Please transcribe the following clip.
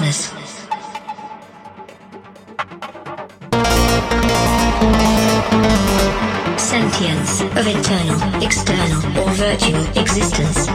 Consciousness. Sentience of eternal, external, or virtual existence.